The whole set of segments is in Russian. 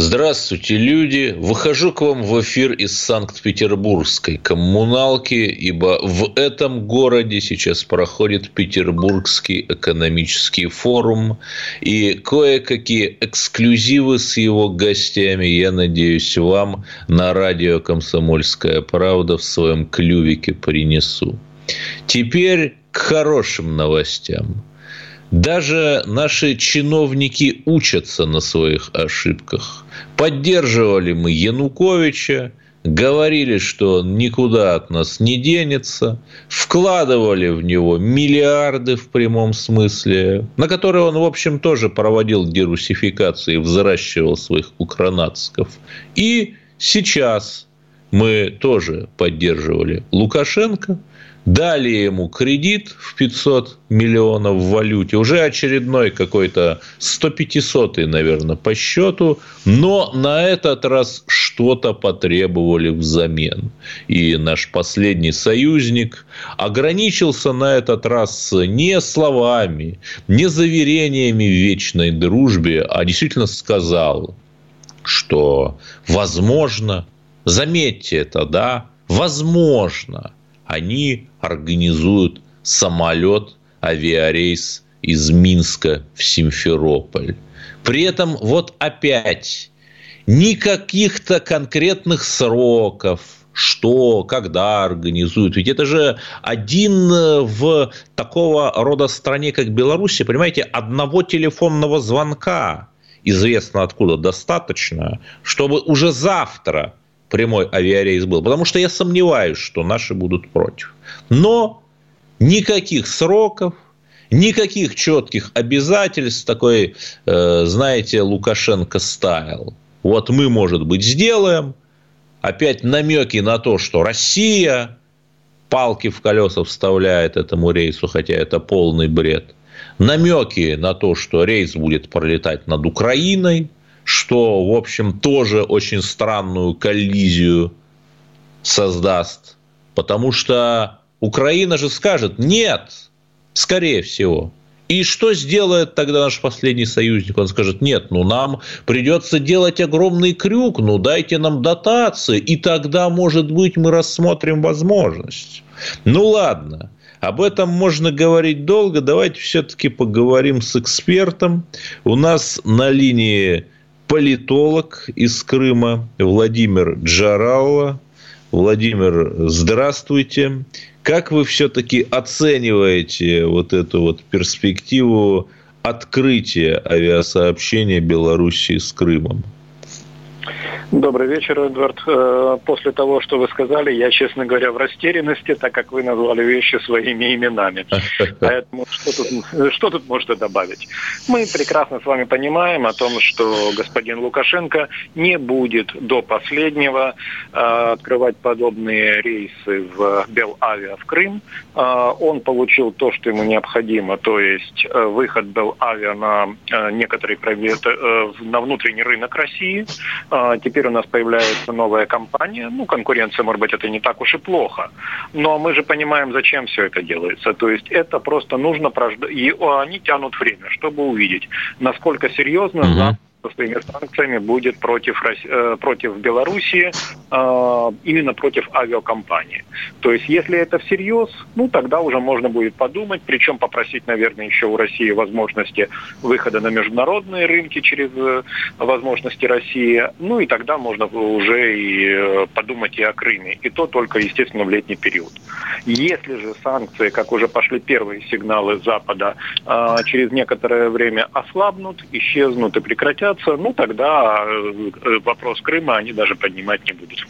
Здравствуйте, люди! Выхожу к вам в эфир из Санкт-Петербургской коммуналки, ибо в этом городе сейчас проходит Петербургский экономический форум, и кое-какие эксклюзивы с его гостями, я надеюсь, вам на радио «Комсомольская правда» в своем клювике принесу. Теперь к хорошим новостям. Даже наши чиновники учатся на своих ошибках. Поддерживали мы Януковича, говорили, что он никуда от нас не денется, вкладывали в него миллиарды в прямом смысле, на которые он, в общем, тоже проводил дерусификацию и взращивал своих укронатсков. И сейчас мы тоже поддерживали Лукашенко, дали ему кредит в 500 миллионов в валюте, уже очередной какой-то 150 наверное, по счету, но на этот раз что-то потребовали взамен. И наш последний союзник ограничился на этот раз не словами, не заверениями в вечной дружбе, а действительно сказал, что возможно, заметьте это, да, возможно – они организуют самолет, авиарейс из Минска в Симферополь. При этом вот опять никаких-то конкретных сроков, что, когда организуют. Ведь это же один в такого рода стране, как Беларусь, понимаете, одного телефонного звонка известно откуда достаточно, чтобы уже завтра прямой авиарейс был, потому что я сомневаюсь, что наши будут против. Но никаких сроков, никаких четких обязательств, такой, э, знаете, Лукашенко стайл. Вот мы, может быть, сделаем. Опять намеки на то, что Россия палки в колеса вставляет этому рейсу, хотя это полный бред. Намеки на то, что рейс будет пролетать над Украиной, что, в общем, тоже очень странную коллизию создаст. Потому что Украина же скажет «нет», скорее всего. И что сделает тогда наш последний союзник? Он скажет, нет, ну нам придется делать огромный крюк, ну дайте нам дотации, и тогда, может быть, мы рассмотрим возможность. Ну ладно, об этом можно говорить долго, давайте все-таки поговорим с экспертом. У нас на линии политолог из Крыма Владимир Джарауа. Владимир, здравствуйте. Как вы все-таки оцениваете вот эту вот перспективу открытия авиасообщения Белоруссии с Крымом? Добрый вечер, Эдвард. Э, после того, что вы сказали, я, честно говоря, в растерянности, так как вы назвали вещи своими именами. Поэтому что тут, что тут можете добавить? Мы прекрасно с вами понимаем о том, что господин Лукашенко не будет до последнего э, открывать подобные рейсы в Белавиа в Крым. Э, он получил то, что ему необходимо, то есть выход Белавиа на некоторые на внутренний рынок России. Теперь теперь у нас появляется новая компания. Ну, конкуренция, может быть, это не так уж и плохо. Но мы же понимаем, зачем все это делается. То есть это просто нужно прождать. И они тянут время, чтобы увидеть, насколько серьезно uh-huh своими санкциями будет против, э, против Белоруссии, э, именно против авиакомпании. То есть, если это всерьез, ну, тогда уже можно будет подумать, причем попросить, наверное, еще у России возможности выхода на международные рынки через э, возможности России. Ну, и тогда можно уже и подумать и о Крыме. И то только, естественно, в летний период. Если же санкции, как уже пошли первые сигналы Запада, через некоторое время ослабнут, исчезнут и прекратят, возвращаться, ну тогда э, вопрос Крыма они даже поднимать не будут.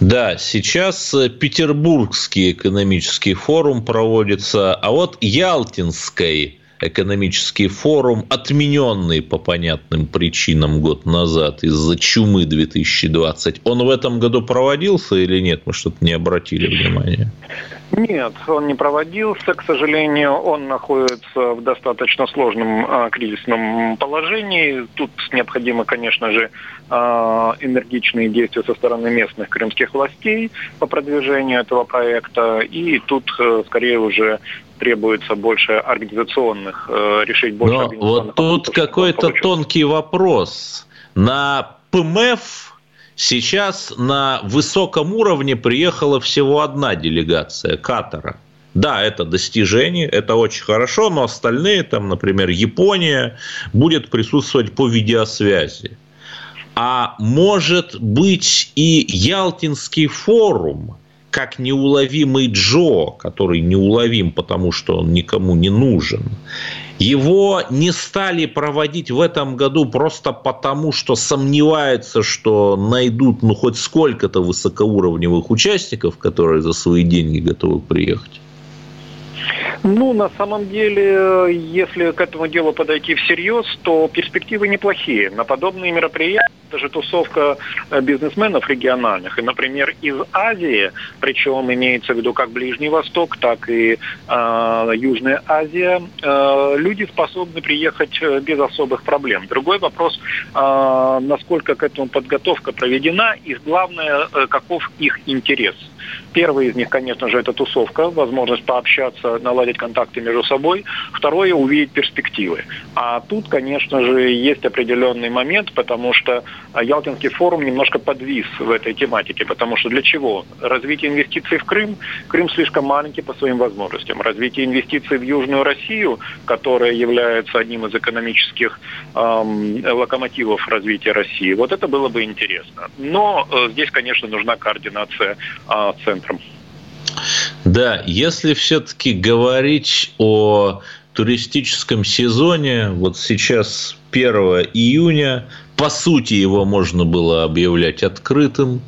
Да, сейчас э, Петербургский экономический форум проводится, а вот Ялтинский экономический форум, отмененный по понятным причинам год назад из-за чумы 2020, он в этом году проводился или нет? Мы что-то не обратили внимания. Нет, он не проводился, к сожалению, он находится в достаточно сложном э, кризисном положении. Тут необходимо, конечно же, э, энергичные действия со стороны местных крымских властей по продвижению этого проекта. И тут э, скорее уже требуется больше организационных, э, решить больше Но организационных вот тут какой-то тонкий вопрос. На ПМФ Сейчас на высоком уровне приехала всего одна делегация Катара. Да, это достижение, это очень хорошо, но остальные, там, например, Япония, будет присутствовать по видеосвязи. А может быть и Ялтинский форум, как неуловимый Джо, который неуловим, потому что он никому не нужен. Его не стали проводить в этом году просто потому, что сомневаются, что найдут ну хоть сколько-то высокоуровневых участников, которые за свои деньги готовы приехать. Ну, на самом деле, если к этому делу подойти всерьез, то перспективы неплохие. На подобные мероприятия даже тусовка э, бизнесменов региональных. И, например, из Азии, причем имеется в виду как Ближний Восток, так и э, Южная Азия, э, люди способны приехать э, без особых проблем. Другой вопрос, э, насколько к этому подготовка проведена, и главное, э, каков их интерес. Первый из них, конечно же, это тусовка, возможность пообщаться, наладить контакты между собой. Второе – увидеть перспективы. А тут, конечно же, есть определенный момент, потому что Ялтинский форум немножко подвис в этой тематике, потому что для чего? Развитие инвестиций в Крым. Крым слишком маленький по своим возможностям. Развитие инвестиций в Южную Россию, которая является одним из экономических эм, локомотивов развития России, вот это было бы интересно. Но э, здесь, конечно, нужна координация э, центром. Да, если все-таки говорить о туристическом сезоне, вот сейчас 1 июня, по сути, его можно было объявлять открытым.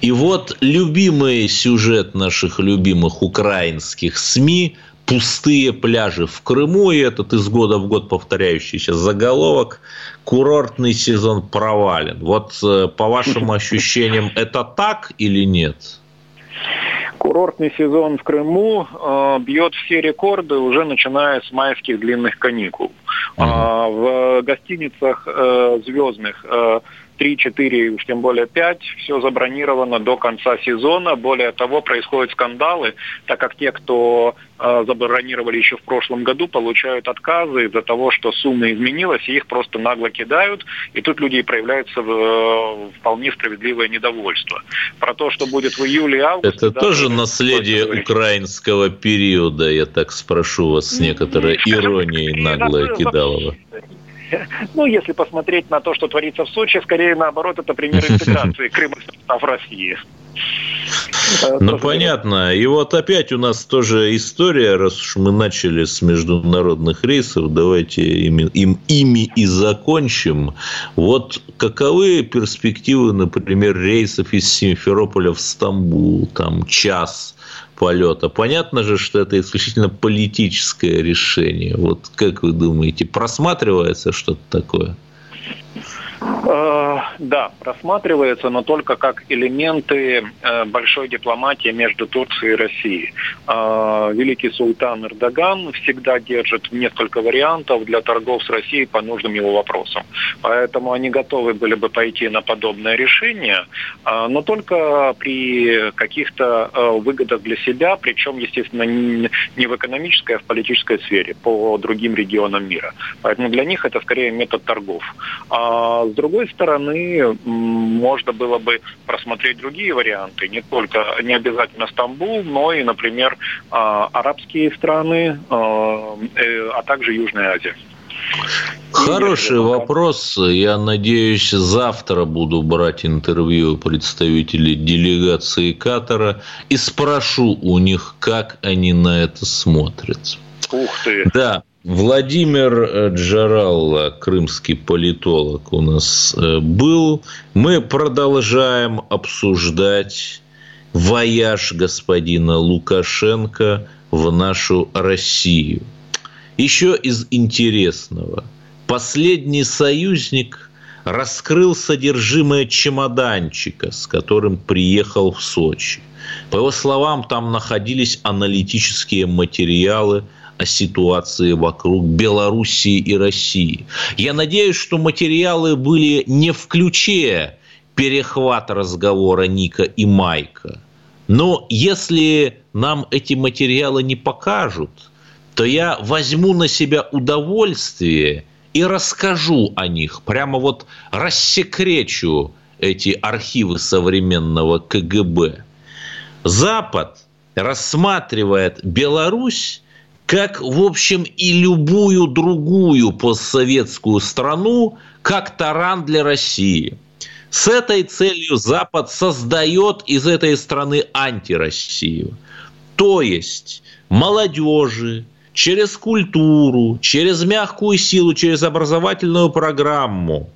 И вот любимый сюжет наших любимых украинских СМИ пустые пляжи в Крыму, и этот из года в год повторяющийся заголовок «Курортный сезон провален». Вот э, по вашим ощущениям, это так или нет? Курортный сезон в Крыму э, бьет все рекорды уже начиная с майских длинных каникул. Uh-huh. Э, в гостиницах э, звездных э, 3-4, уж тем более 5, все забронировано до конца сезона. Более того, происходят скандалы, так как те, кто э, забронировали еще в прошлом году, получают отказы из-за того, что сумма изменилась, и их просто нагло кидают. И тут люди проявляются в, э, вполне справедливое недовольство. Про то, что будет в июле и августе... Это да, тоже наследие украинского периода, я так спрошу вас с некоторой иронией наглое Кидалова. Ну, если посмотреть на то, что творится в Сочи, скорее наоборот, это пример интеграции Крыма в России. Ну, понятно. И вот опять у нас тоже история, раз уж мы начали с международных рейсов, давайте ими, им, ими и закончим. Вот каковы перспективы, например, рейсов из Симферополя в Стамбул, там час полета. Понятно же, что это исключительно политическое решение. Вот как вы думаете, просматривается что-то такое? Э, да, рассматривается, но только как элементы э, большой дипломатии между Турцией и Россией. Э, великий султан Эрдоган всегда держит несколько вариантов для торгов с Россией по нужным его вопросам. Поэтому они готовы были бы пойти на подобное решение, но только при каких-то выгодах для себя, причем, естественно, не в экономической, а в политической сфере, по другим регионам мира. Поэтому для них это скорее метод торгов. А с другой стороны, можно было бы просмотреть другие варианты, не только, не обязательно Стамбул, но и, например, а, арабские страны, а, э, а также Южная Азия. Хороший вопрос. Я надеюсь, завтра буду брать интервью представителей делегации Катара и спрошу у них, как они на это смотрят. Ух ты! Да, Владимир э, Джаралла, крымский политолог у нас э, был. Мы продолжаем обсуждать вояж господина Лукашенко в нашу Россию. Еще из интересного. Последний союзник раскрыл содержимое чемоданчика, с которым приехал в Сочи – По его словам, там находились аналитические материалы ситуации вокруг Белоруссии и России. Я надеюсь, что материалы были не в ключе перехват разговора Ника и Майка. Но если нам эти материалы не покажут, то я возьму на себя удовольствие и расскажу о них, прямо вот рассекречу эти архивы современного КГБ. Запад рассматривает Беларусь как, в общем, и любую другую постсоветскую страну, как таран для России. С этой целью Запад создает из этой страны антироссию. То есть молодежи, через культуру, через мягкую силу, через образовательную программу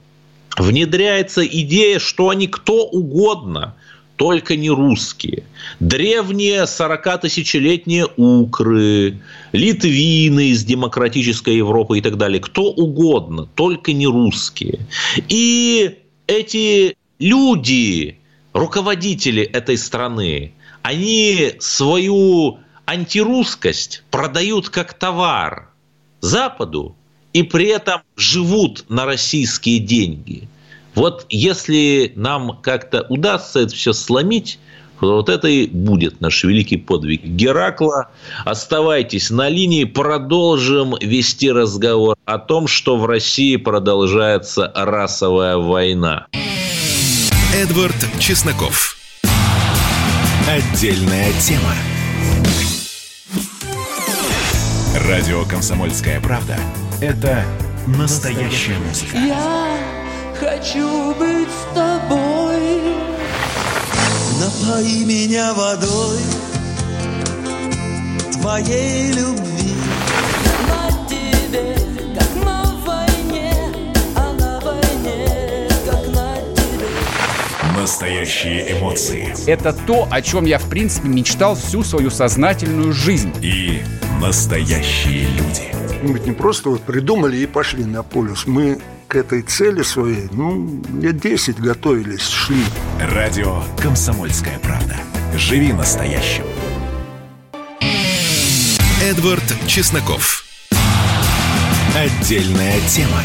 внедряется идея, что они кто угодно, только не русские. Древние 40-тысячелетние укры, литвины из демократической Европы и так далее. Кто угодно, только не русские. И эти люди, руководители этой страны, они свою антирусскость продают как товар Западу и при этом живут на российские деньги. Вот если нам как-то удастся это все сломить, вот это и будет наш великий подвиг Геракла. Оставайтесь на линии, продолжим вести разговор о том, что в России продолжается расовая война. Эдвард Чесноков. Отдельная тема. Радио «Комсомольская правда» – это настоящая музыка. Я хочу быть с тобой. Напои меня водой твоей любви. Настоящие эмоции. Это то, о чем я, в принципе, мечтал всю свою сознательную жизнь. И настоящие люди. Мы ведь не просто вот придумали и пошли на полюс. Мы к этой цели своей, ну, лет 10 готовились, шли. Радио «Комсомольская правда». Живи настоящим. Эдвард Чесноков. Отдельная тема.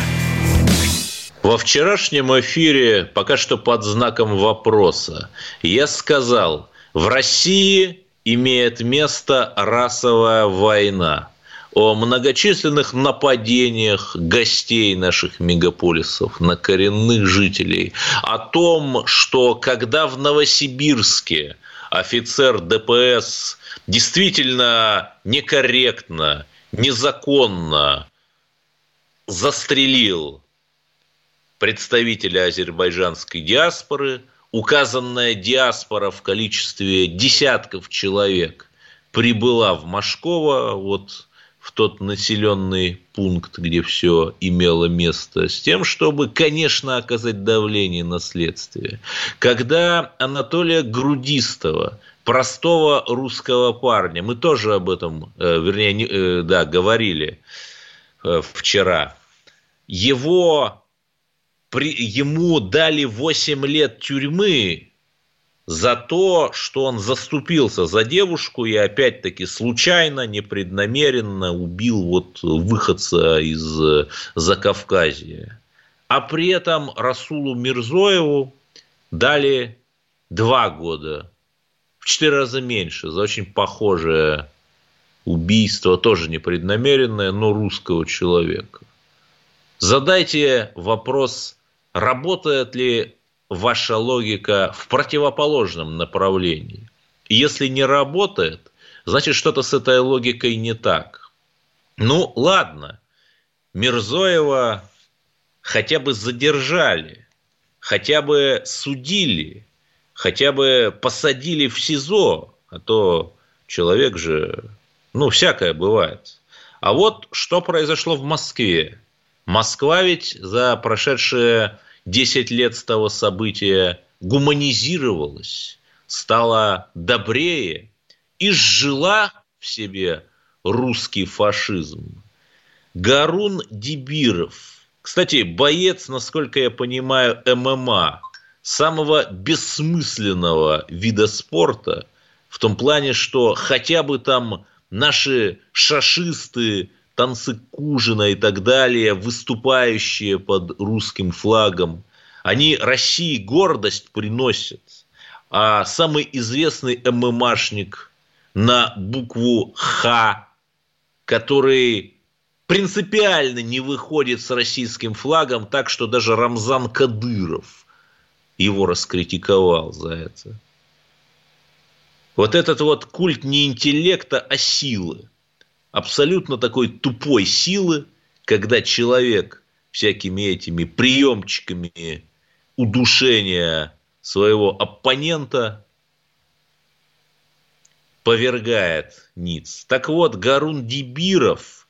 Во вчерашнем эфире, пока что под знаком вопроса, я сказал, в России имеет место расовая война о многочисленных нападениях гостей наших мегаполисов на коренных жителей, о том, что когда в Новосибирске офицер ДПС действительно некорректно, незаконно застрелил представителя азербайджанской диаспоры, указанная диаспора в количестве десятков человек прибыла в Машково, вот в тот населенный пункт, где все имело место, с тем, чтобы, конечно, оказать давление на следствие. Когда Анатолия Грудистого, простого русского парня, мы тоже об этом, э, вернее, не, э, да, говорили э, вчера, его при, ему дали 8 лет тюрьмы за то, что он заступился за девушку и опять-таки случайно, непреднамеренно убил вот выходца из э, Закавказья. А при этом Расулу Мирзоеву дали два года, в четыре раза меньше, за очень похожее убийство, тоже непреднамеренное, но русского человека. Задайте вопрос работает ли ваша логика в противоположном направлении. если не работает, значит что-то с этой логикой не так. Ну, ладно, Мирзоева хотя бы задержали, хотя бы судили, хотя бы посадили в СИЗО, а то человек же, ну, всякое бывает. А вот что произошло в Москве. Москва ведь за прошедшие 10 лет с того события гуманизировалась, стала добрее и сжила в себе русский фашизм. Гарун Дибиров, кстати, боец, насколько я понимаю, ММА, самого бессмысленного вида спорта, в том плане, что хотя бы там наши шашисты, танцы Кужина и так далее, выступающие под русским флагом, они России гордость приносят. А самый известный ММАшник на букву Х, который принципиально не выходит с российским флагом, так что даже Рамзан Кадыров его раскритиковал за это. Вот этот вот культ не интеллекта, а силы. Абсолютно такой тупой силы, когда человек всякими этими приемчиками удушения своего оппонента повергает ниц. Так вот, Гарун Дибиров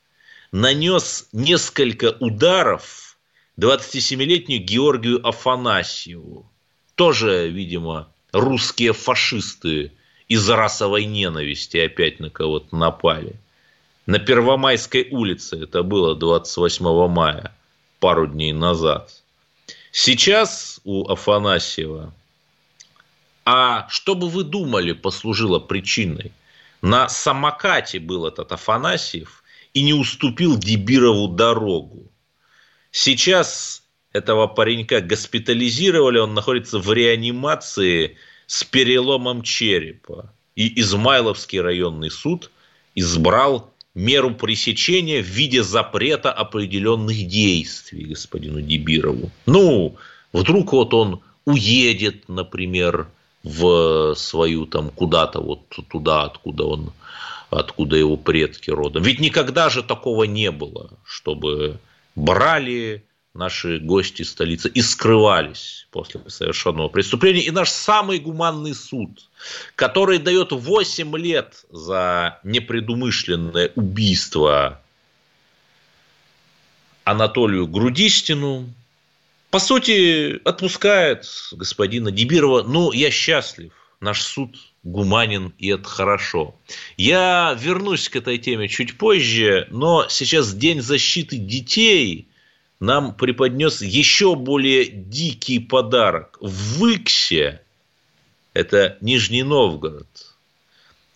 нанес несколько ударов 27-летнюю Георгию Афанасьеву. Тоже, видимо, русские фашисты из расовой ненависти опять на кого-то напали. На Первомайской улице это было 28 мая, пару дней назад. Сейчас у Афанасьева, а что бы вы думали послужило причиной? На самокате был этот Афанасьев и не уступил Дебирову дорогу. Сейчас этого паренька госпитализировали, он находится в реанимации – с переломом черепа. И Измайловский районный суд избрал меру пресечения в виде запрета определенных действий господину Дебирову. Ну, вдруг вот он уедет, например, в свою там куда-то вот туда, откуда он, откуда его предки родом. Ведь никогда же такого не было, чтобы брали наши гости столицы и скрывались после совершенного преступления. И наш самый гуманный суд, который дает 8 лет за непредумышленное убийство Анатолию Грудистину, по сути, отпускает господина Дебирова. Ну, я счастлив. Наш суд гуманен, и это хорошо. Я вернусь к этой теме чуть позже, но сейчас День защиты детей – нам преподнес еще более дикий подарок. В Выксе, это Нижний Новгород,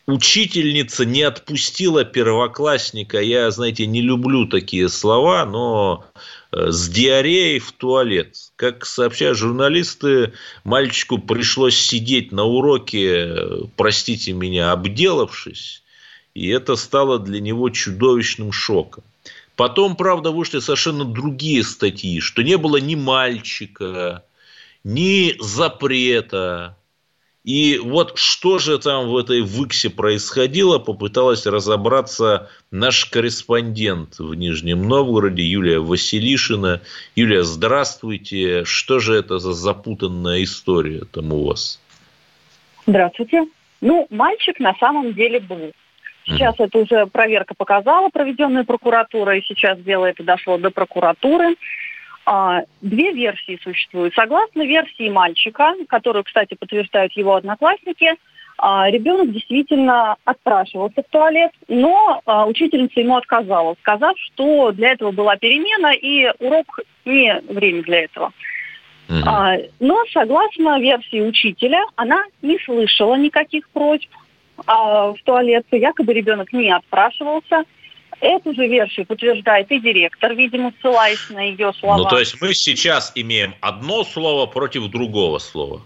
учительница не отпустила первоклассника, я, знаете, не люблю такие слова, но э, с диареей в туалет. Как сообщают журналисты, мальчику пришлось сидеть на уроке, простите меня, обделавшись, и это стало для него чудовищным шоком. Потом, правда, вышли совершенно другие статьи, что не было ни мальчика, ни запрета. И вот что же там в этой выксе происходило, попыталась разобраться наш корреспондент в Нижнем Новгороде Юлия Василишина. Юлия, здравствуйте. Что же это за запутанная история там у вас? Здравствуйте. Ну, мальчик на самом деле был. Сейчас это уже проверка показала, проведенная прокуратурой. Сейчас дело это дошло до прокуратуры. А, две версии существуют. Согласно версии мальчика, которую, кстати, подтверждают его одноклассники, а, ребенок действительно отпрашивался в туалет, но а, учительница ему отказала, сказав, что для этого была перемена и урок не время для этого. Uh-huh. Но согласно версии учителя, она не слышала никаких просьб а, в туалет, якобы ребенок не отпрашивался. Эту же версию подтверждает и директор, видимо, ссылаясь на ее слова. Ну, то есть мы сейчас имеем одно слово против другого слова.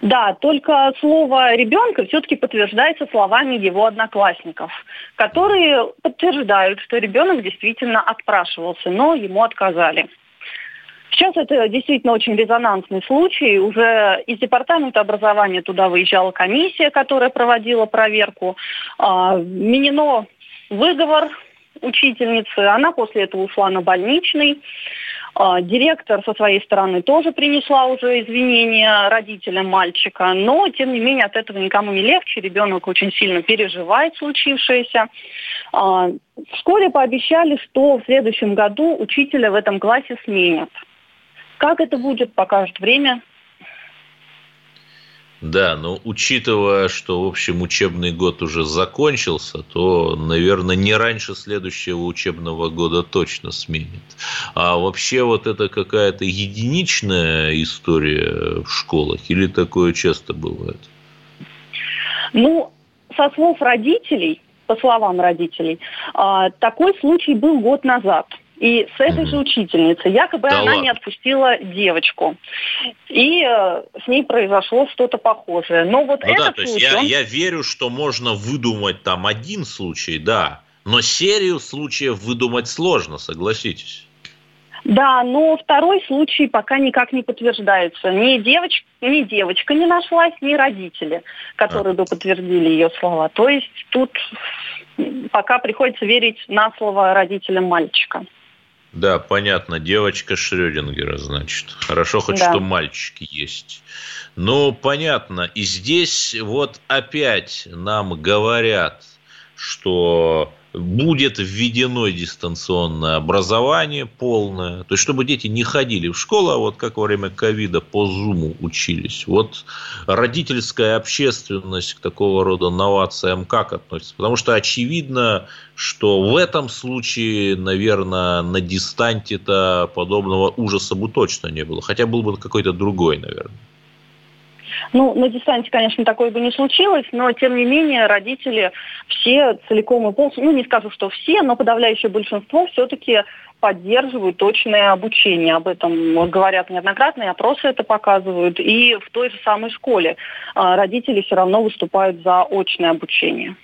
Да, только слово ребенка все-таки подтверждается словами его одноклассников, которые подтверждают, что ребенок действительно отпрашивался, но ему отказали. Сейчас это действительно очень резонансный случай. Уже из департамента образования туда выезжала комиссия, которая проводила проверку. А, Менено выговор учительницы. Она после этого ушла на больничный. А, директор со своей стороны тоже принесла уже извинения родителям мальчика, но, тем не менее, от этого никому не легче. Ребенок очень сильно переживает случившееся. А, в школе пообещали, что в следующем году учителя в этом классе сменят. Как это будет, покажет время. Да, но учитывая, что, в общем, учебный год уже закончился, то, наверное, не раньше следующего учебного года точно сменит. А вообще вот это какая-то единичная история в школах или такое часто бывает? Ну, со слов родителей, по словам родителей, а, такой случай был год назад. И с этой же учительницей якобы Да она ладно? не отпустила девочку. И э, с ней произошло что-то похожее. Но вот Ну этот да, то есть случай, я, он- я верю, что можно выдумать там один случай, да, но серию случаев выдумать сложно, согласитесь. Да, но второй случай пока никак не подтверждается. Ни девочка, ни девочка не нашлась, ни родители, которые бы подтвердили ее слова. То есть тут пока приходится верить на слово родителям мальчика. Да, понятно, девочка Шрёдингера, значит. Хорошо хоть, Да. что мальчики есть. Ну, понятно. И здесь вот опять нам говорят, что будет введено дистанционное образование полное. То есть, чтобы дети не ходили в школу, а вот как во время ковида по Зуму учились. Вот родительская общественность к такого рода новациям как относится? Потому что очевидно, что в этом случае, наверное, на дистанте-то подобного ужаса бы точно не было. Хотя был бы какой-то другой, наверное. Ну, на дистанции, конечно, такое бы не случилось, но, тем не менее, родители все целиком и полностью, ну, не скажу, что все, но подавляющее большинство все-таки поддерживают точное обучение. Об этом говорят неоднократно, и опросы это показывают. И в той же самой школе а, родители все равно выступают за очное обучение.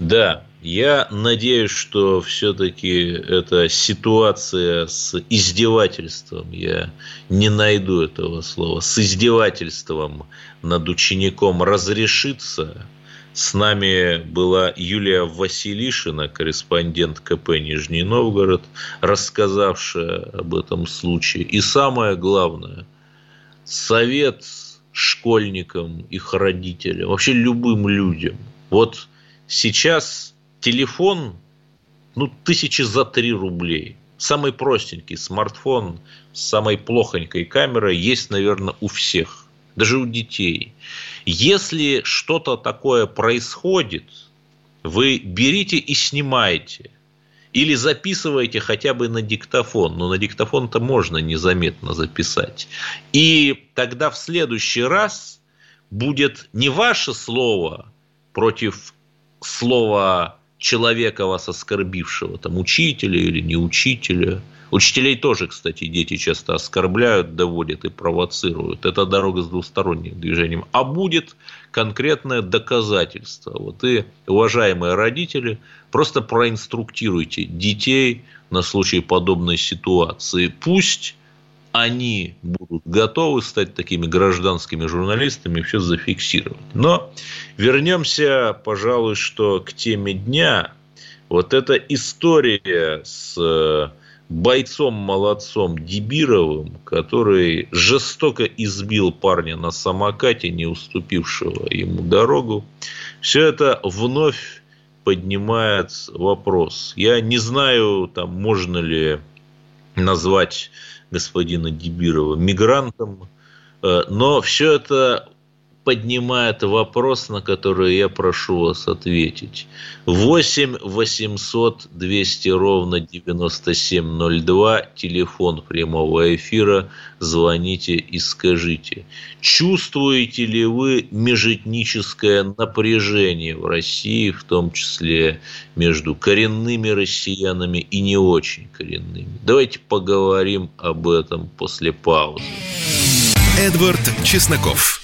Да, я надеюсь, что все-таки эта ситуация с издевательством, я не найду этого слова, с издевательством над учеником разрешится. С нами была Юлия Василишина, корреспондент КП Нижний Новгород, рассказавшая об этом случае. И самое главное, совет школьникам, их родителям, вообще любым людям. Вот сейчас телефон, ну, тысячи за три рублей. Самый простенький смартфон с самой плохонькой камерой есть, наверное, у всех, даже у детей. Если что-то такое происходит, вы берите и снимаете. Или записывайте хотя бы на диктофон. Но на диктофон-то можно незаметно записать. И тогда в следующий раз будет не ваше слово против слова человека вас оскорбившего, там, учителя или не учителя. Учителей тоже, кстати, дети часто оскорбляют, доводят и провоцируют. Это дорога с двусторонним движением. А будет конкретное доказательство. Вот и, уважаемые родители, просто проинструктируйте детей на случай подобной ситуации. Пусть они будут готовы стать такими гражданскими журналистами и все зафиксировать. Но вернемся, пожалуй, что к теме дня. Вот эта история с бойцом-молодцом Дебировым, который жестоко избил парня на самокате, не уступившего ему дорогу. Все это вновь поднимает вопрос. Я не знаю, там, можно ли назвать господина Дебирова мигрантом, э, но все это поднимает вопрос, на который я прошу вас ответить. 8 800 200 ровно 9702, телефон прямого эфира, звоните и скажите, чувствуете ли вы межэтническое напряжение в России, в том числе между коренными россиянами и не очень коренными? Давайте поговорим об этом после паузы. Эдвард Чесноков.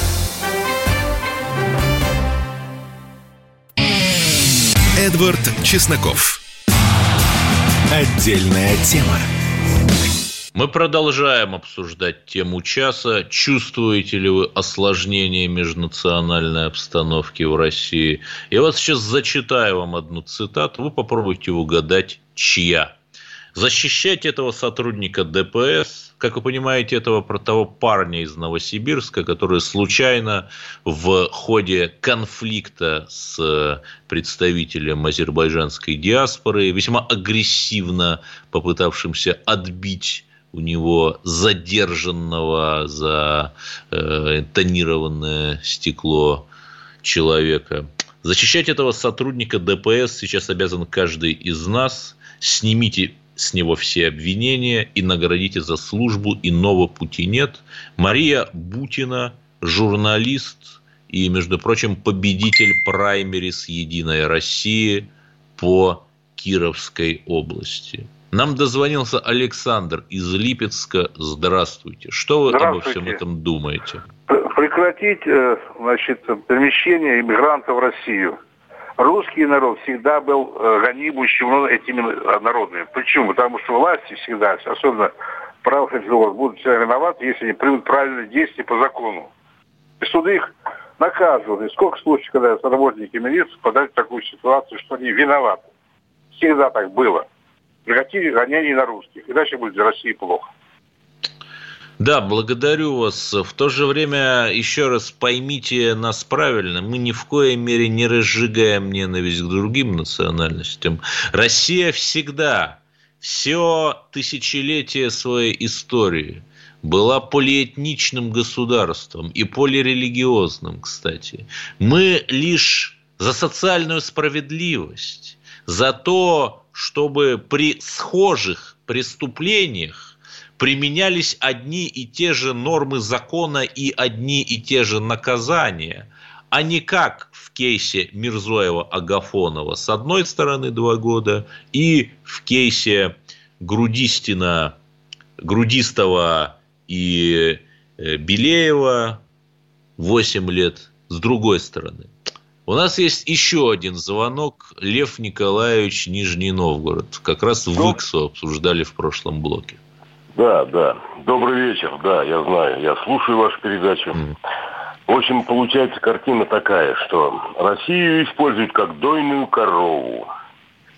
Эдвард Чесноков. Отдельная тема. Мы продолжаем обсуждать тему часа. Чувствуете ли вы осложнение межнациональной обстановки в России? Я вот сейчас зачитаю вам одну цитату. Вы попробуйте угадать, чья. Защищать этого сотрудника ДПС, как вы понимаете, этого про того парня из Новосибирска, который случайно в ходе конфликта с представителем азербайджанской диаспоры, весьма агрессивно попытавшимся отбить у него задержанного за э, тонированное стекло человека. Защищать этого сотрудника ДПС сейчас обязан каждый из нас. Снимите с него все обвинения и наградите за службу, иного пути нет. Мария Бутина, журналист и, между прочим, победитель праймерис «Единой России» по Кировской области. Нам дозвонился Александр из Липецка. Здравствуйте. Что вы Здравствуйте. обо всем этом думаете? Прекратить э, значит, перемещение иммигрантов в Россию – русский народ всегда был э, гоним этими народами. Почему? Потому что власти всегда, особенно правоохранительные будут всегда виноваты, если они примут правильные действия по закону. И суды их наказывают. И сколько случаев, когда работники милиции попадают в такую ситуацию, что они виноваты. Всегда так было. Прекратили гонения на русских. Иначе будет для России плохо. Да, благодарю вас. В то же время, еще раз поймите нас правильно, мы ни в коей мере не разжигаем ненависть к другим национальностям. Россия всегда, все тысячелетие своей истории была полиэтничным государством и полирелигиозным, кстати. Мы лишь за социальную справедливость, за то, чтобы при схожих преступлениях применялись одни и те же нормы закона и одни и те же наказания, а не как в кейсе Мирзоева-Агафонова с одной стороны два года и в кейсе Грудистина, Грудистова и э, Белеева 8 лет с другой стороны. У нас есть еще один звонок. Лев Николаевич, Нижний Новгород. Как раз в ИКСу обсуждали в прошлом блоке. Да, да. Добрый вечер. Да, я знаю. Я слушаю вашу передачу. В общем, получается картина такая, что Россию используют как дойную корову.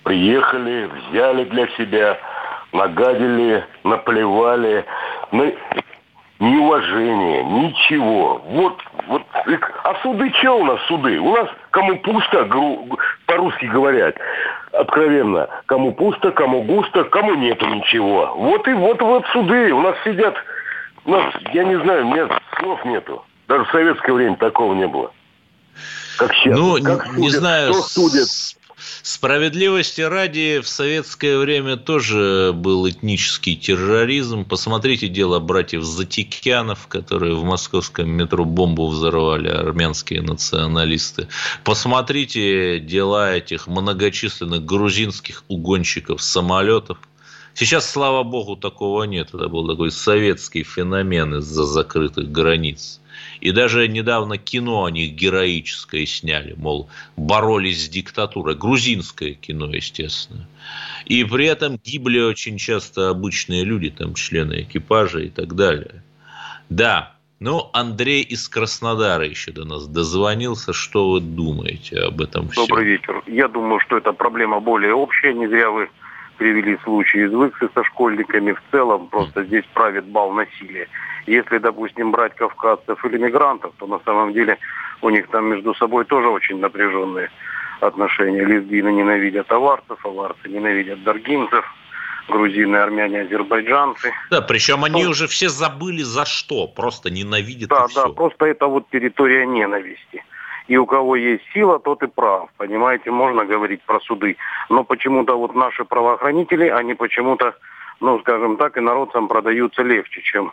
Приехали, взяли для себя, нагадили, наплевали. Ну, неуважение, ничего. Вот, вот. А суды что у нас суды? У нас кому пусто, по-русски говорят, откровенно, кому пусто, кому густо, кому нету ничего. Вот и вот вот суды. У нас сидят, у нас, я не знаю, у меня слов нету. Даже в советское время такого не было. Как сейчас. Ну, как судят, не знаю, что судят. Справедливости ради, в советское время тоже был этнический терроризм. Посмотрите дело братьев Затикянов, которые в московском метро бомбу взорвали, армянские националисты. Посмотрите дела этих многочисленных грузинских угонщиков самолетов. Сейчас, слава богу, такого нет. Это был такой советский феномен из-за закрытых границ. И даже недавно кино о них героическое сняли, мол, боролись с диктатурой. Грузинское кино, естественно. И при этом гибли очень часто обычные люди, там члены экипажа и так далее. Да, ну, Андрей из Краснодара еще до нас дозвонился. Что вы думаете об этом всем? Добрый вечер. Я думаю, что эта проблема более общая. Не зря вы привели случаи из Выксы со школьниками. В целом просто здесь правит бал насилия. Если, допустим, брать кавказцев или мигрантов, то на самом деле у них там между собой тоже очень напряженные отношения. Лезгины ненавидят аварцев, аварцы ненавидят даргинцев, грузины, армяне, азербайджанцы. Да, причем они ну, уже все забыли за что, просто ненавидят Да, и все. да, просто это вот территория ненависти. И у кого есть сила, тот и прав. Понимаете, можно говорить про суды. Но почему-то вот наши правоохранители, они почему-то, ну, скажем так, и народцам продаются легче, чем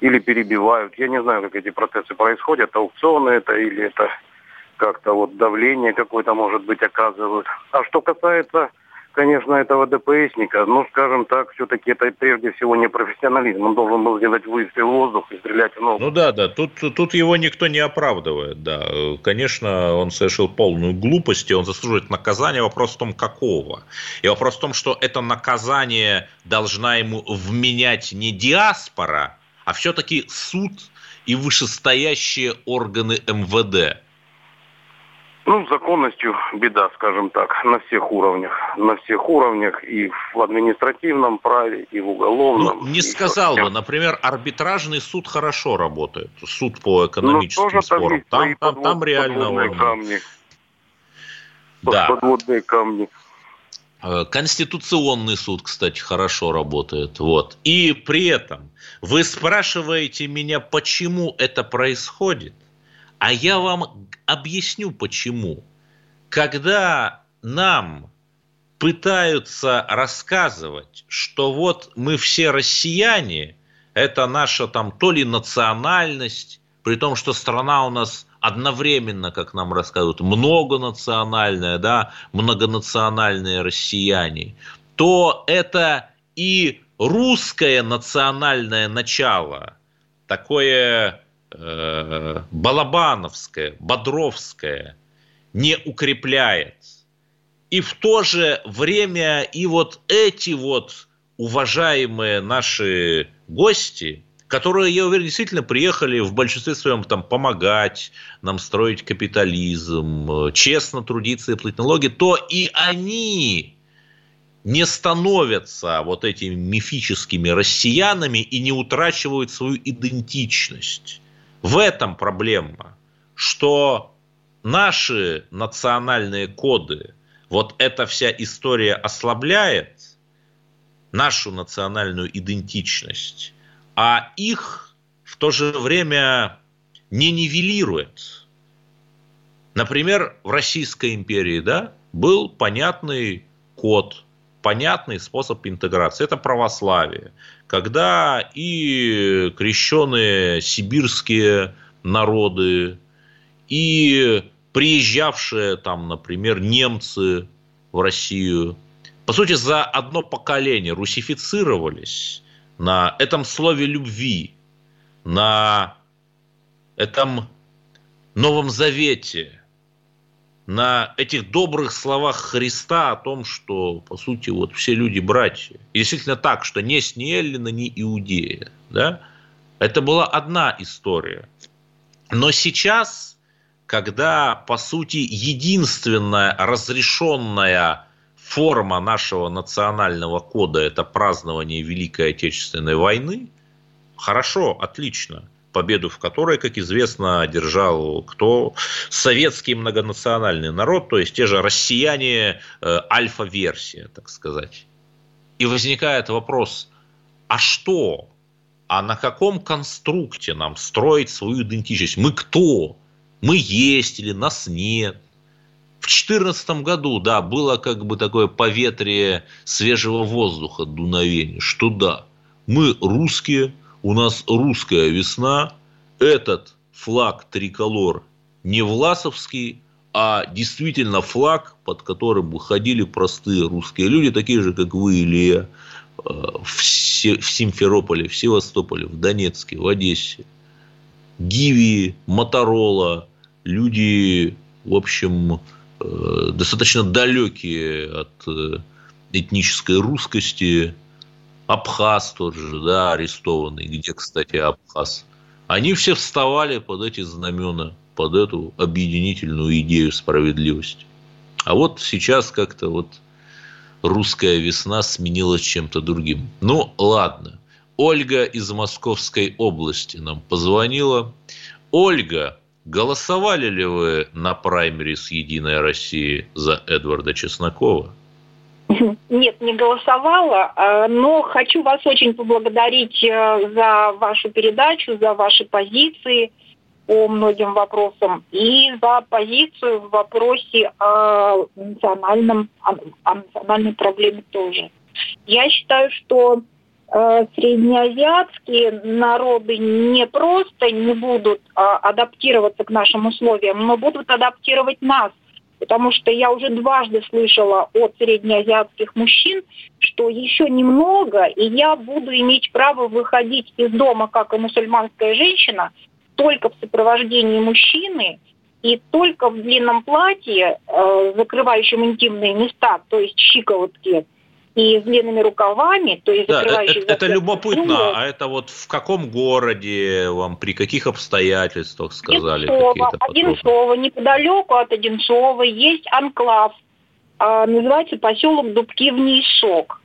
или перебивают. Я не знаю, как эти процессы происходят, аукционы это или это как-то вот давление какое-то, может быть, оказывают. А что касается, конечно, этого ДПСника, ну, скажем так, все-таки это прежде всего не профессионализм. Он должен был сделать выстрел в воздух и стрелять в ногу. Ну да, да, тут, тут его никто не оправдывает, да. Конечно, он совершил полную глупость, и он заслуживает наказания. Вопрос в том, какого. И вопрос в том, что это наказание должна ему вменять не диаспора, а все-таки суд и вышестоящие органы МВД. Ну, с законностью беда, скажем так, на всех уровнях. На всех уровнях и в административном праве, и в уголовном. Ну, не сказал бы, например, арбитражный суд хорошо работает, суд по экономическим Ну, спорам. Там, там, там реально камни. Да. Подводные камни. Э, Конституционный суд, кстати, хорошо работает. Вот. И при этом вы спрашиваете меня, почему это происходит, а я вам объясню, почему. Когда нам пытаются рассказывать, что вот мы все россияне, это наша там то ли национальность, при том, что страна у нас одновременно, как нам рассказывают, многонациональная, да, многонациональные россияне, то это и русское национальное начало, такое э, балабановское, бодровское, не укрепляет. И в то же время и вот эти вот уважаемые наши гости, которые, я уверен, действительно приехали в большинстве своем там помогать нам строить капитализм, честно трудиться и платить налоги, то и они не становятся вот этими мифическими россиянами и не утрачивают свою идентичность. В этом проблема, что наши национальные коды, вот эта вся история ослабляет нашу национальную идентичность, а их в то же время не нивелирует. Например, в Российской империи да, был понятный код, понятный способ интеграции. Это православие. Когда и крещенные сибирские народы, и приезжавшие там, например, немцы в Россию, по сути, за одно поколение русифицировались на этом слове любви, на этом Новом Завете, на этих добрых словах Христа о том, что, по сути, вот все люди братья. И действительно так, что не с ни Эллина, ни Иудея. Да? Это была одна история. Но сейчас, когда, по сути, единственная разрешенная форма нашего национального кода – это празднование Великой Отечественной войны, хорошо, отлично. Победу в которой, как известно, одержал кто? Советский многонациональный народ, то есть те же россияне, э, альфа-версия, так сказать. И возникает вопрос, а что? А на каком конструкте нам строить свою идентичность? Мы кто? Мы есть или нас нет? В 2014 году, да, было как бы такое поветрие свежего воздуха, дуновение, что да, мы русские, у нас русская весна, этот флаг триколор не власовский, а действительно флаг, под которым выходили простые русские люди, такие же, как вы или я, э, в Симферополе, в Севастополе, в Донецке, в Одессе. Гиви, Моторола, люди, в общем, Э, достаточно далекие от э, этнической русскости, Абхаз тот же, да, арестованный, где, кстати, Абхаз. Они все вставали под эти знамена, под эту объединительную идею справедливости. А вот сейчас как-то вот русская весна сменилась чем-то другим. Ну, ладно. Ольга из Московской области нам позвонила. Ольга, Голосовали ли вы на праймере с «Единой России» за Эдварда Чеснокова? Нет, не голосовала, а, но хочу вас очень поблагодарить э, за вашу передачу, за ваши позиции по многим вопросам и за позицию в вопросе о, национальном, о национальной проблеме тоже. Я считаю, что Э, среднеазиатские народы не просто не будут а, адаптироваться к нашим условиям, но будут адаптировать нас. Потому что я уже дважды слышала от среднеазиатских мужчин, что еще немного, и я буду иметь право выходить из дома, как и мусульманская женщина, только в сопровождении мужчины и только в длинном платье, э, закрывающем интимные места, то есть щиколотки, и с длинными рукавами, то есть да, закрывающие... Это, это любопытно, а это вот в каком городе вам, при каких обстоятельствах сказали? Одинцово, Одинцово, неподалеку от Одинцова есть анклав, а, называется поселок Дубки в Нишок.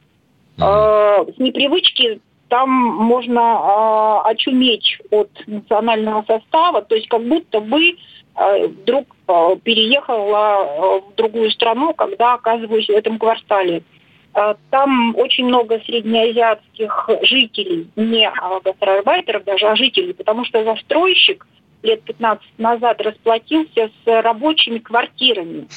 Mm. С непривычки там можно а, очуметь от национального состава, то есть как будто бы а, вдруг а, переехала в другую страну, когда оказываюсь в этом квартале. Там очень много среднеазиатских жителей, не гастарбайтеров даже, а жителей, потому что застройщик лет 15 назад расплатился с рабочими квартирами.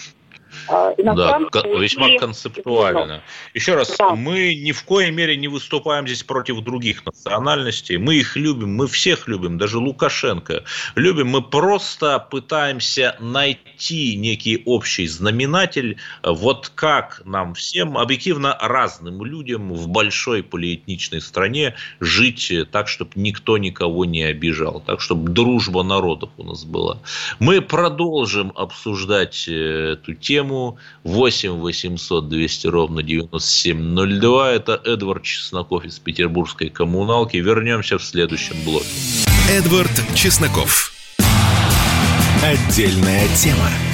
А, да, весьма концептуально. Еще раз, да. мы ни в коей мере не выступаем здесь против других национальностей. Мы их любим, мы всех любим, даже Лукашенко любим. Мы просто пытаемся найти некий общий знаменатель, вот как нам всем, объективно разным людям в большой полиэтничной стране жить так, чтобы никто никого не обижал, так, чтобы дружба народов у нас была. Мы продолжим обсуждать э, эту тему тему. 8 800 200 ровно 9702. Это Эдвард Чесноков из Петербургской коммуналки. Вернемся в следующем блоке. Эдвард Чесноков. Отдельная тема.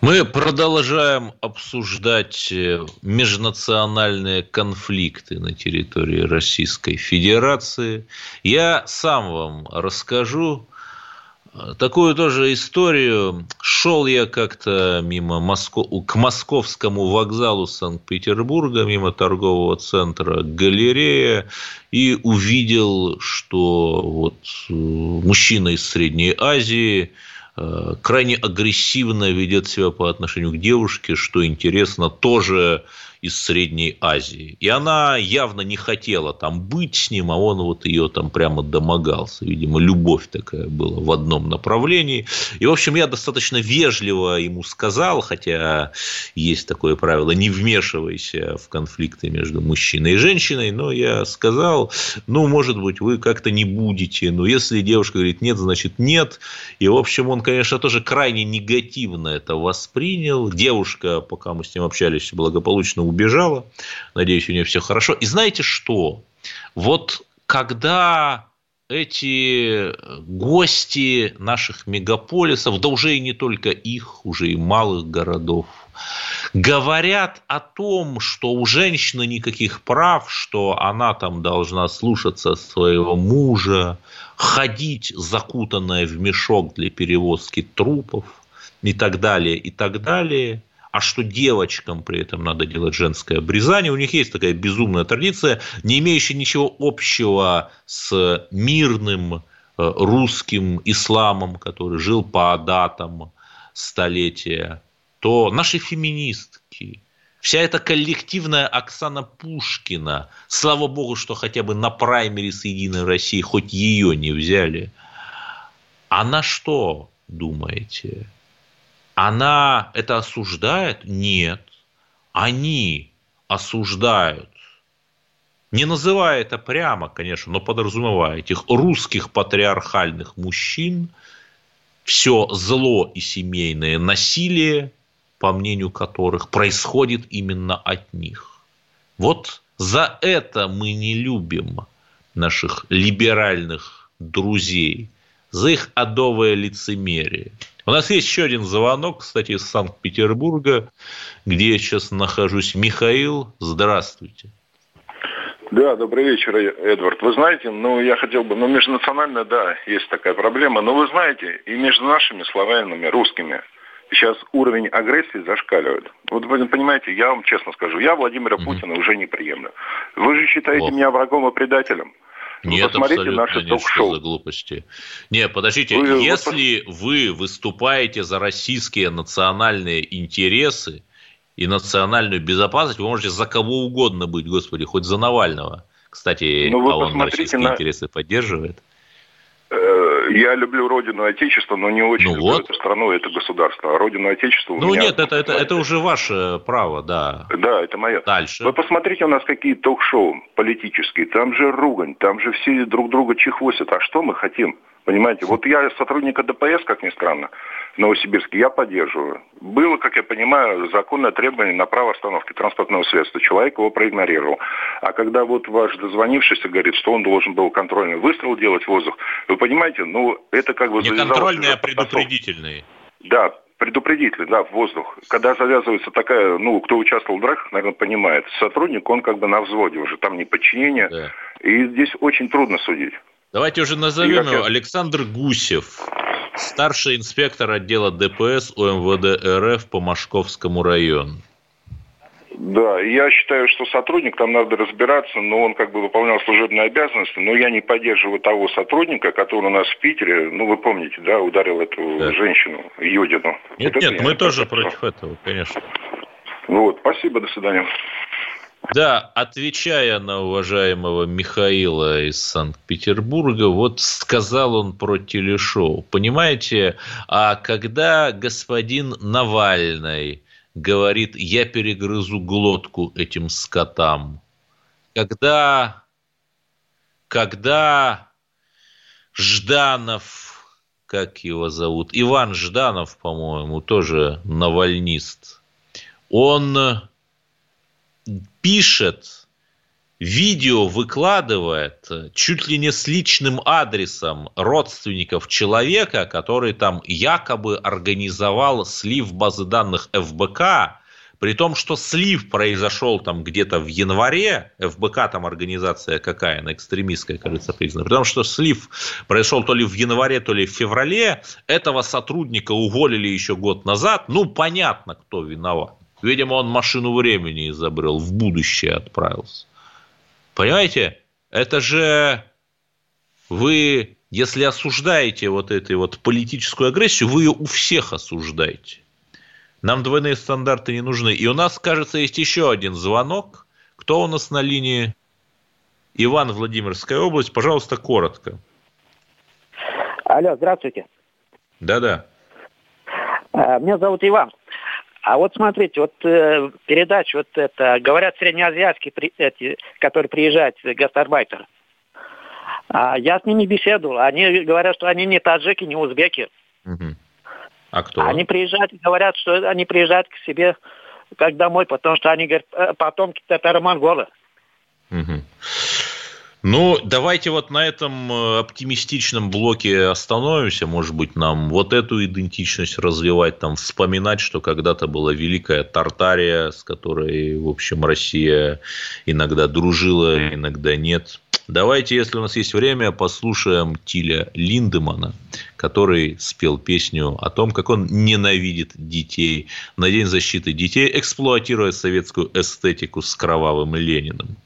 Мы продолжаем обсуждать э, межнациональные конфликты на территории Российской Федерации. Я сам вам расскажу э, такую тоже историю. Шел я как-то мимо Моско... к московскому вокзалу Санкт-Петербурга, мимо торгового центра «Галерея», и увидел, что вот э, мужчина из Средней Азии – крайне агрессивно ведет себя по отношению к девушке, что интересно, тоже из Средней Азии. И она явно не хотела там быть с ним, а он вот ее там прямо домогался. Видимо, любовь такая была в одном направлении. И, в общем, я достаточно вежливо ему сказал, хотя есть такое правило, не вмешивайся в конфликты между мужчиной и женщиной, но я сказал, ну, может быть, вы как-то не будете, но если девушка говорит нет, значит нет. И, в общем, он, конечно, тоже крайне негативно это воспринял. Девушка, пока мы с ним общались, благополучно убежала. Надеюсь, у нее все хорошо. И знаете что? Вот когда эти гости наших мегаполисов, да уже и не только их, уже и малых городов, говорят о том, что у женщины никаких прав, что она там должна слушаться своего мужа, ходить закутанная в мешок для перевозки трупов и так далее, и так далее а что девочкам при этом надо делать женское обрезание. У них есть такая безумная традиция, не имеющая ничего общего с мирным э, русским исламом, который жил по датам столетия, то наши феминистки, вся эта коллективная Оксана Пушкина, слава богу, что хотя бы на праймере с Единой России хоть ее не взяли, она что, думаете, она это осуждает? Нет. Они осуждают, не называя это прямо, конечно, но подразумевая этих русских патриархальных мужчин, все зло и семейное насилие, по мнению которых, происходит именно от них. Вот за это мы не любим наших либеральных друзей, за их адовое лицемерие. У нас есть еще один звонок, кстати, из Санкт-Петербурга, где я сейчас нахожусь. Михаил, здравствуйте. Да, добрый вечер, Эдвард. Вы знаете, ну, я хотел бы, ну, межнационально, да, есть такая проблема, но вы знаете, и между нашими славянами, русскими, сейчас уровень агрессии зашкаливает. Вот вы понимаете, я вам честно скажу, я Владимира mm-hmm. Путина уже не приемлю. Вы же считаете oh. меня врагом и предателем. Вы Нет, посмотрите абсолютно наши ток-шоу. за глупости. Не, подождите, Вы- вы если вы выступаете за российские национальные интересы и национальную безопасность, вы можете за кого угодно быть, господи, хоть за Навального. Кстати, Ну, вы а он посмотрите российские на- интересы поддерживает. Я люблю Родину и Отечество, но не очень Ну люблю вот. эту страну, это государство. А Родину Отечество у Ну меня... нет, это, это, это уже ваше право, да. Да, это мое. Дальше. Вы посмотрите у нас какие ток-шоу политические. Там же ругань, там же все друг друга чехвосят. А что мы хотим? Понимаете, вот я сотрудника ДПС, как ни странно, в Новосибирске, я поддерживаю. Было, как я понимаю, законное требование на право остановки транспортного средства. Человек его проигнорировал. А когда вот ваш дозвонившийся говорит, что он должен был контрольный выстрел делать в воздух, вы понимаете, ну, это как бы... Не уже а потасовка. предупредительные. Да, предупредительный, да, в воздух. Когда завязывается такая, ну, кто участвовал в драках, наверное, понимает. Сотрудник, он как бы на взводе уже, там не подчинение. И здесь очень трудно судить. Давайте уже назовем его Александр Гусев, старший инспектор отдела ДПС УМВД РФ по Московскому району. Да, я считаю, что сотрудник, там надо разбираться, но он как бы выполнял служебные обязанности, но я не поддерживаю того сотрудника, который у нас в Питере, ну, вы помните, да, ударил эту женщину, Юдину. Нет, Вот нет, мы тоже против этого, конечно. Вот, спасибо, до свидания. Да, отвечая на уважаемого Михаила из Санкт-Петербурга, вот сказал он про телешоу. Понимаете, а когда господин Навальный говорит, я перегрызу глотку этим скотам, когда, когда Жданов, как его зовут, Иван Жданов, по-моему, тоже навальнист, он пишет, видео выкладывает чуть ли не с личным адресом родственников человека, который там якобы организовал слив базы данных ФБК, при том, что слив произошел там где-то в январе, ФБК там организация какая, она экстремистская, кажется, признана, при том, что слив произошел то ли в январе, то ли в феврале, этого сотрудника уволили еще год назад, ну, понятно, кто виноват. Видимо, он машину времени изобрел, в будущее отправился. Понимаете? Это же вы, если осуждаете вот эту вот политическую агрессию, вы ее у всех осуждаете. Нам двойные стандарты не нужны. И у нас, кажется, есть еще один звонок. Кто у нас на линии? Иван, Владимирская область. Пожалуйста, коротко. Алло, здравствуйте. Да-да. А, Меня зовут Иван. А вот смотрите, вот э, передача вот это, говорят, среднеазиатские, при- эти, которые приезжают, гастарбайтеры. А я с ними беседовал. Они говорят, что они не таджики, не узбеки. А кто? Они приезжают и говорят, что они приезжают к себе как домой, потому что они, говорят, э, потомки татаро-монголы. Мгм. Ну, давайте вот на этом э, оптимистичном блоке остановимся. Может быть, нам вот эту идентичность развивать, там, вспоминать, что когда-то была великая Тартария, с которой, в общем, Россия иногда дружила, иногда нет. Давайте, если у нас есть время, послушаем Тиля Линдемана, который спел песню о том, как он ненавидит детей на День защиты детей, эксплуатируя советскую эстетику с кровавым Лениным.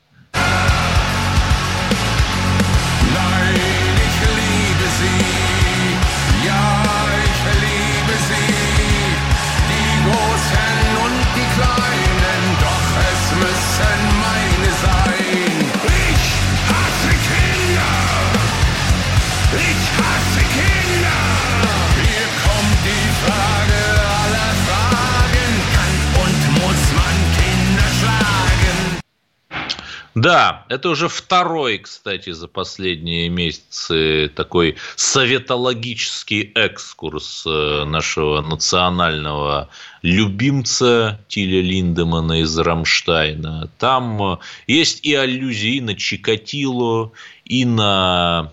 Да, это уже второй, кстати, за последние месяцы такой советологический экскурс э, нашего национального любимца Тиля Линдемана из Рамштайна. Там э, есть и аллюзии на Чикатило, и на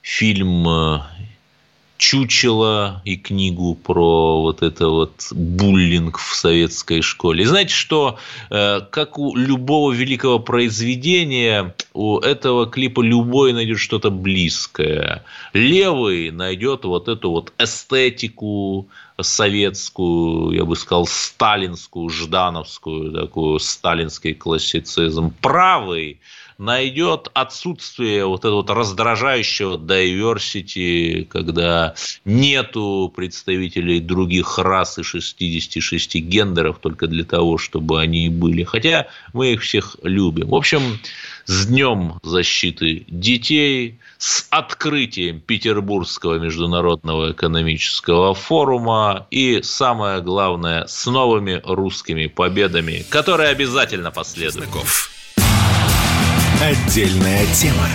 фильм э, чучело и книгу про вот это вот буллинг в советской школе. И знаете, что э, как у любого великого произведения, у этого клипа любой найдет что-то близкое. Левый найдет вот эту вот эстетику советскую, я бы сказал, сталинскую, ждановскую, такую сталинский классицизм. Правый найдет отсутствие вот этого вот раздражающего diversity, когда нету представителей других рас и 66 гендеров только для того, чтобы они были. Хотя мы их всех любим. В общем, с Днем защиты детей, с открытием Петербургского международного экономического форума и, самое главное, с новыми русскими победами, которые обязательно последуют. Отдельная тема.